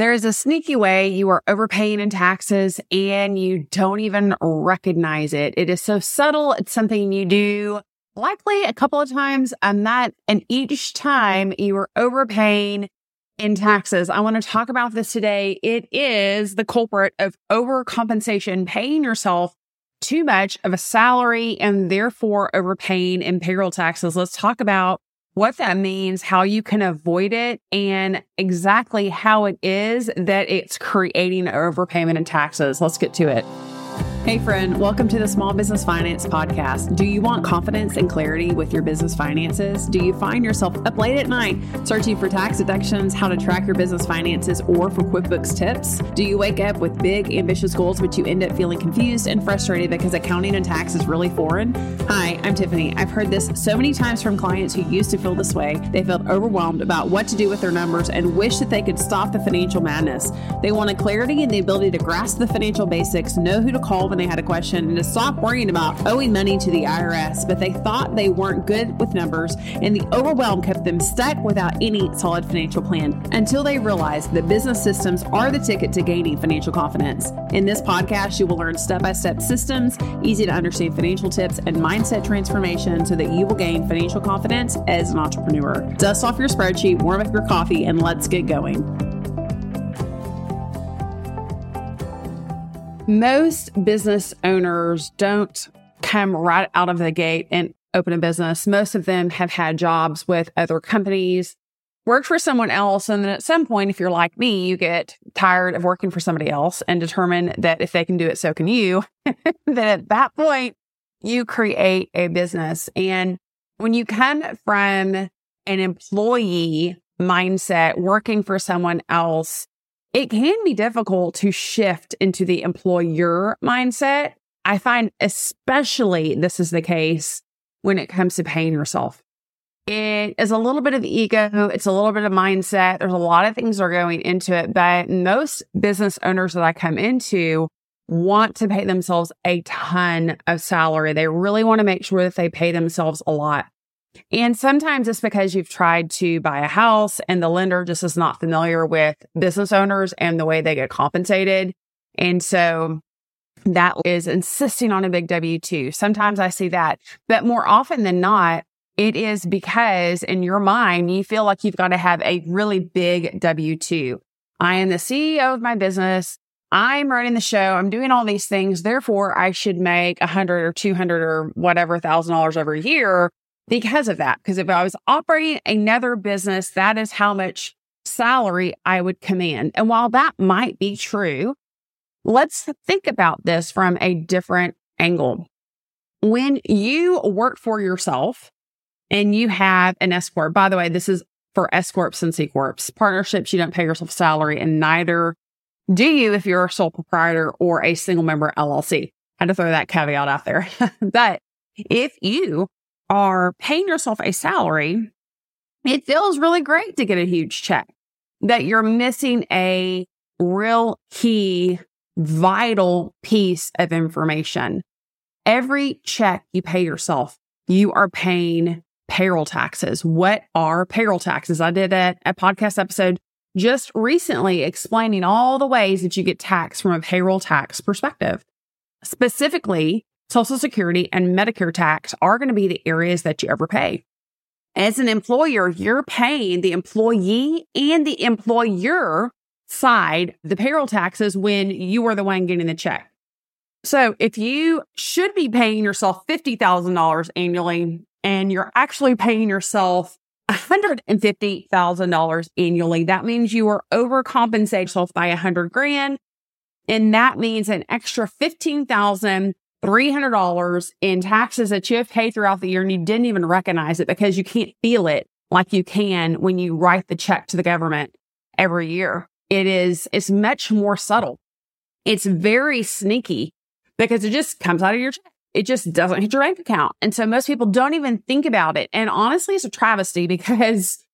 There is a sneaky way you are overpaying in taxes and you don't even recognize it. It is so subtle. It's something you do likely a couple of times and that, and each time you are overpaying in taxes. I want to talk about this today. It is the culprit of overcompensation, paying yourself too much of a salary and therefore overpaying in payroll taxes. Let's talk about what that means, how you can avoid it, and exactly how it is that it's creating overpayment in taxes. Let's get to it. Hey, friend, welcome to the Small Business Finance Podcast. Do you want confidence and clarity with your business finances? Do you find yourself up late at night searching for tax deductions, how to track your business finances, or for QuickBooks tips? Do you wake up with big, ambitious goals, but you end up feeling confused and frustrated because accounting and tax is really foreign? Hi, I'm Tiffany. I've heard this so many times from clients who used to feel this way. They felt overwhelmed about what to do with their numbers and wish that they could stop the financial madness. They wanted clarity and the ability to grasp the financial basics, know who to call when they had a question and to stop worrying about owing money to the IRS, but they thought they weren't good with numbers, and the overwhelm kept them stuck without any solid financial plan until they realized that business systems are the ticket to gaining financial confidence. In this podcast, you will learn step by step systems, easy to understand financial tips, and mindset transformation so that you will gain financial confidence as an entrepreneur. Dust off your spreadsheet, warm up your coffee, and let's get going. Most business owners don't come right out of the gate and open a business. Most of them have had jobs with other companies, worked for someone else. And then at some point, if you're like me, you get tired of working for somebody else and determine that if they can do it, so can you. then at that point, you create a business. And when you come from an employee mindset, working for someone else, it can be difficult to shift into the employer mindset. I find especially this is the case when it comes to paying yourself. It is a little bit of ego. It's a little bit of mindset. There's a lot of things that are going into it, but most business owners that I come into want to pay themselves a ton of salary. They really want to make sure that they pay themselves a lot. And sometimes it's because you've tried to buy a house and the lender just is not familiar with business owners and the way they get compensated. And so that is insisting on a big W 2. Sometimes I see that, but more often than not, it is because in your mind, you feel like you've got to have a really big W 2. I am the CEO of my business. I'm running the show. I'm doing all these things. Therefore, I should make a hundred or 200 or whatever thousand dollars every year because of that. Because if I was operating another business, that is how much salary I would command. And while that might be true, let's think about this from a different angle. When you work for yourself and you have an S Corp, by the way, this is for S Corps and C Corps, partnerships, you don't pay yourself salary and neither do you if you're a sole proprietor or a single member LLC. I had to throw that caveat out there. but if you are paying yourself a salary, it feels really great to get a huge check that you're missing a real key, vital piece of information. Every check you pay yourself, you are paying payroll taxes. What are payroll taxes? I did a, a podcast episode just recently explaining all the ways that you get taxed from a payroll tax perspective. Specifically, Social Security and Medicare tax are going to be the areas that you overpay. As an employer, you're paying the employee and the employer side the payroll taxes when you are the one getting the check. So if you should be paying yourself $50,000 annually and you're actually paying yourself $150,000 annually, that means you are overcompensating yourself by 100 grand. And that means an extra 15,000 $300 in taxes that you have paid throughout the year and you didn't even recognize it because you can't feel it like you can when you write the check to the government every year. It is, it's much more subtle. It's very sneaky because it just comes out of your check. It just doesn't hit your bank account. And so most people don't even think about it. And honestly, it's a travesty because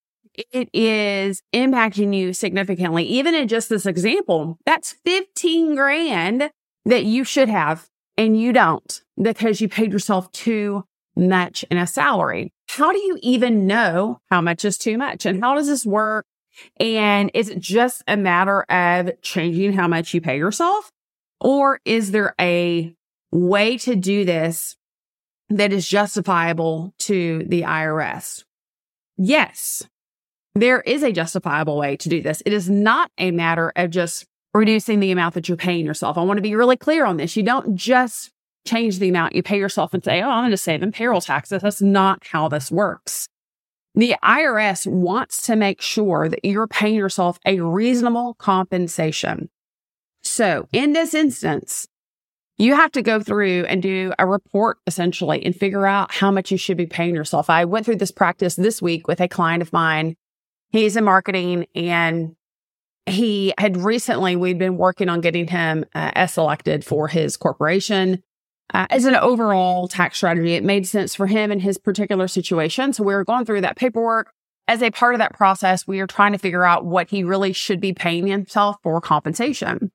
it is impacting you significantly. Even in just this example, that's 15 grand that you should have and you don't because you paid yourself too much in a salary. How do you even know how much is too much? And how does this work And is it just a matter of changing how much you pay yourself? Or is there a way to do this that is justifiable to the IRS? Yes, there is a justifiable way to do this. It is not a matter of just reducing the amount that you're paying yourself. I want to be really clear on this. You don't just change the amount you pay yourself and say, oh, I'm going to save in payroll taxes. That's not how this works. The IRS wants to make sure that you're paying yourself a reasonable compensation. So in this instance, you have to go through and do a report essentially and figure out how much you should be paying yourself. I went through this practice this week with a client of mine. He's in marketing and he had recently, we'd been working on getting him uh, S elected for his corporation. Uh, as an overall tax strategy, it made sense for him in his particular situation. So we were going through that paperwork. As a part of that process, we are trying to figure out what he really should be paying himself for compensation.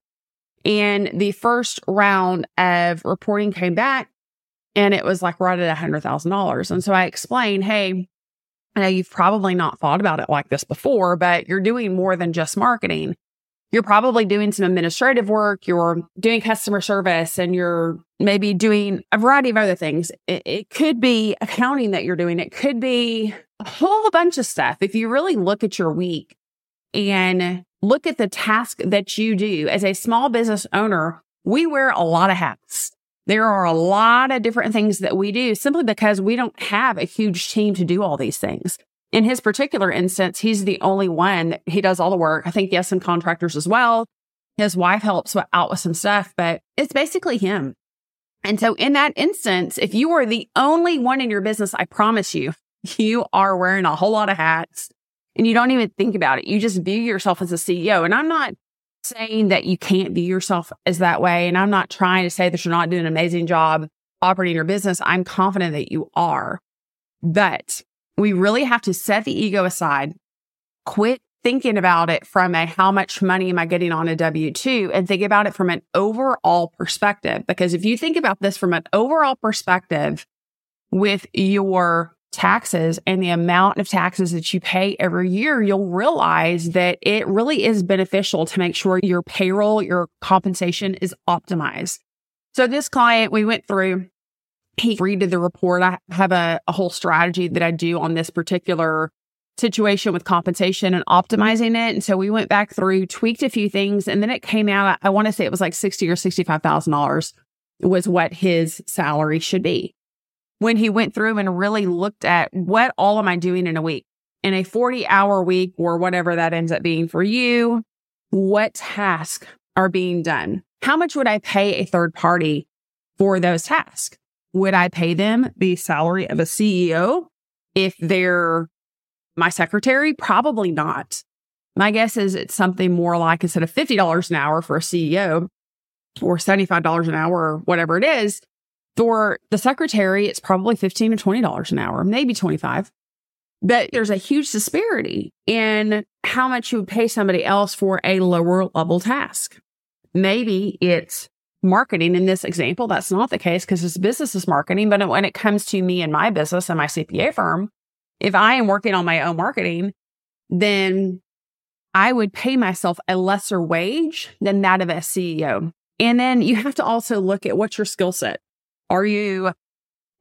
And the first round of reporting came back and it was like right at $100,000. And so I explained, hey, I know you've probably not thought about it like this before, but you're doing more than just marketing. You're probably doing some administrative work, you're doing customer service, and you're maybe doing a variety of other things. It, it could be accounting that you're doing, it could be a whole bunch of stuff. If you really look at your week and look at the task that you do as a small business owner, we wear a lot of hats. There are a lot of different things that we do simply because we don't have a huge team to do all these things. In his particular instance, he's the only one. He does all the work. I think he has some contractors as well. His wife helps out with some stuff, but it's basically him. And so in that instance, if you are the only one in your business, I promise you, you are wearing a whole lot of hats and you don't even think about it. You just view yourself as a CEO. And I'm not saying that you can't view yourself as that way. And I'm not trying to say that you're not doing an amazing job operating your business. I'm confident that you are. But we really have to set the ego aside, quit thinking about it from a how much money am I getting on a W 2 and think about it from an overall perspective. Because if you think about this from an overall perspective with your taxes and the amount of taxes that you pay every year, you'll realize that it really is beneficial to make sure your payroll, your compensation is optimized. So this client, we went through, he redid the report. I have a, a whole strategy that I do on this particular situation with compensation and optimizing it. And so we went back through, tweaked a few things, and then it came out. I want to say it was like sixty or sixty-five thousand dollars was what his salary should be when he went through and really looked at what all am I doing in a week? In a 40 hour week or whatever that ends up being for you, what tasks are being done? How much would I pay a third party for those tasks? Would I pay them the salary of a CEO if they're my secretary? Probably not. My guess is it's something more like instead of $50 an hour for a CEO or $75 an hour or whatever it is, for the secretary, it's probably 15 to $20 an hour, maybe 25. But there's a huge disparity in how much you would pay somebody else for a lower level task. Maybe it's marketing in this example. That's not the case because this business is marketing. But when it comes to me and my business and my CPA firm, if I am working on my own marketing, then I would pay myself a lesser wage than that of a CEO. And then you have to also look at what's your skill set. Are you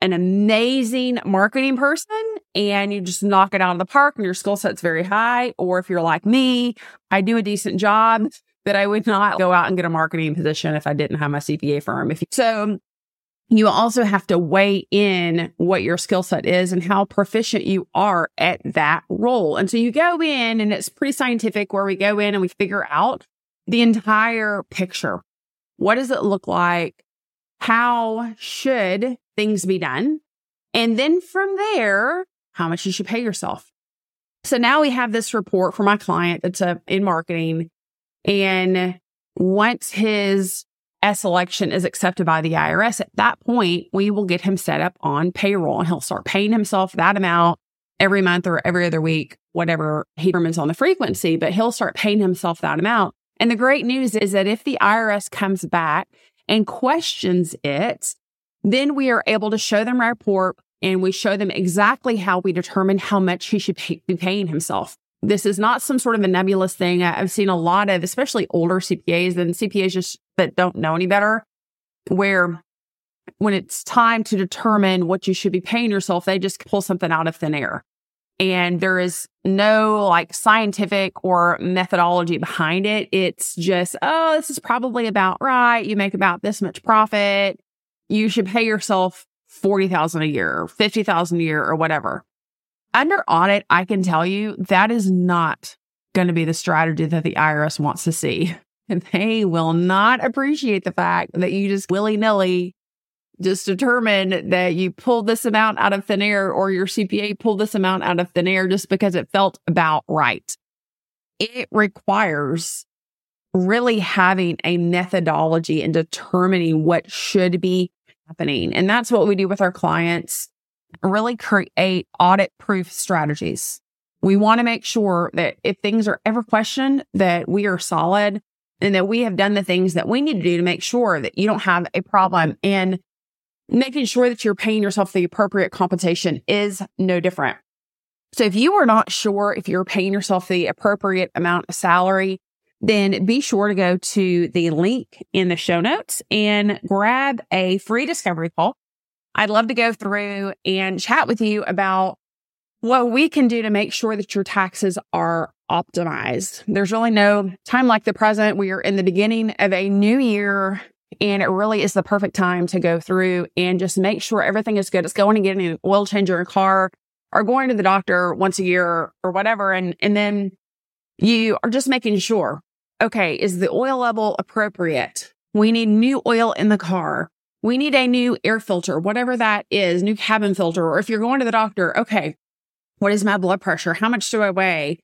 an amazing marketing person and you just knock it out of the park and your skill set's very high? Or if you're like me, I do a decent job, but I would not go out and get a marketing position if I didn't have my CPA firm. If you, so you also have to weigh in what your skill set is and how proficient you are at that role. And so you go in and it's pretty scientific where we go in and we figure out the entire picture. What does it look like? How should things be done? And then from there, how much you should pay yourself. So now we have this report for my client that's uh, in marketing. And once his S election is accepted by the IRS, at that point, we will get him set up on payroll and he'll start paying himself that amount every month or every other week, whatever he determines on the frequency, but he'll start paying himself that amount. And the great news is that if the IRS comes back and questions it, then we are able to show them our report and we show them exactly how we determine how much he should pay, be paying himself. This is not some sort of a nebulous thing. I've seen a lot of, especially older CPAs and CPAs just that don't know any better, where when it's time to determine what you should be paying yourself, they just pull something out of thin air. And there is no like scientific or methodology behind it. It's just, oh, this is probably about right. You make about this much profit. You should pay yourself 40,000 a year, 50,000 a year or whatever. Under audit, I can tell you that is not going to be the strategy that the IRS wants to see. And they will not appreciate the fact that you just willy nilly just determine that you pulled this amount out of thin air or your CPA pulled this amount out of thin air just because it felt about right. It requires really having a methodology and determining what should be happening. And that's what we do with our clients. Really create audit proof strategies. We want to make sure that if things are ever questioned, that we are solid and that we have done the things that we need to do to make sure that you don't have a problem. And making sure that you're paying yourself the appropriate compensation is no different. So if you are not sure if you're paying yourself the appropriate amount of salary, then be sure to go to the link in the show notes and grab a free discovery call. I'd love to go through and chat with you about what we can do to make sure that your taxes are optimized. There's really no time like the present. We are in the beginning of a new year and it really is the perfect time to go through and just make sure everything is good. It's going and getting an oil change in your car or going to the doctor once a year or whatever. And, and then you are just making sure, okay, is the oil level appropriate? We need new oil in the car. We need a new air filter, whatever that is, new cabin filter. Or if you're going to the doctor, okay, what is my blood pressure? How much do I weigh?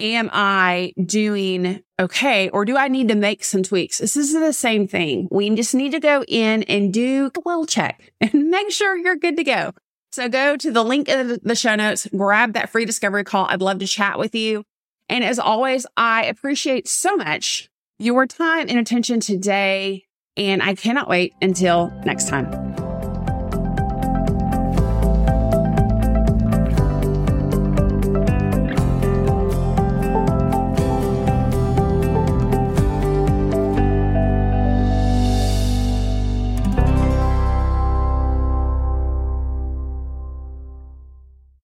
Am I doing okay? Or do I need to make some tweaks? This is the same thing. We just need to go in and do a little check and make sure you're good to go. So go to the link in the show notes, grab that free discovery call. I'd love to chat with you. And as always, I appreciate so much your time and attention today. And I cannot wait until next time.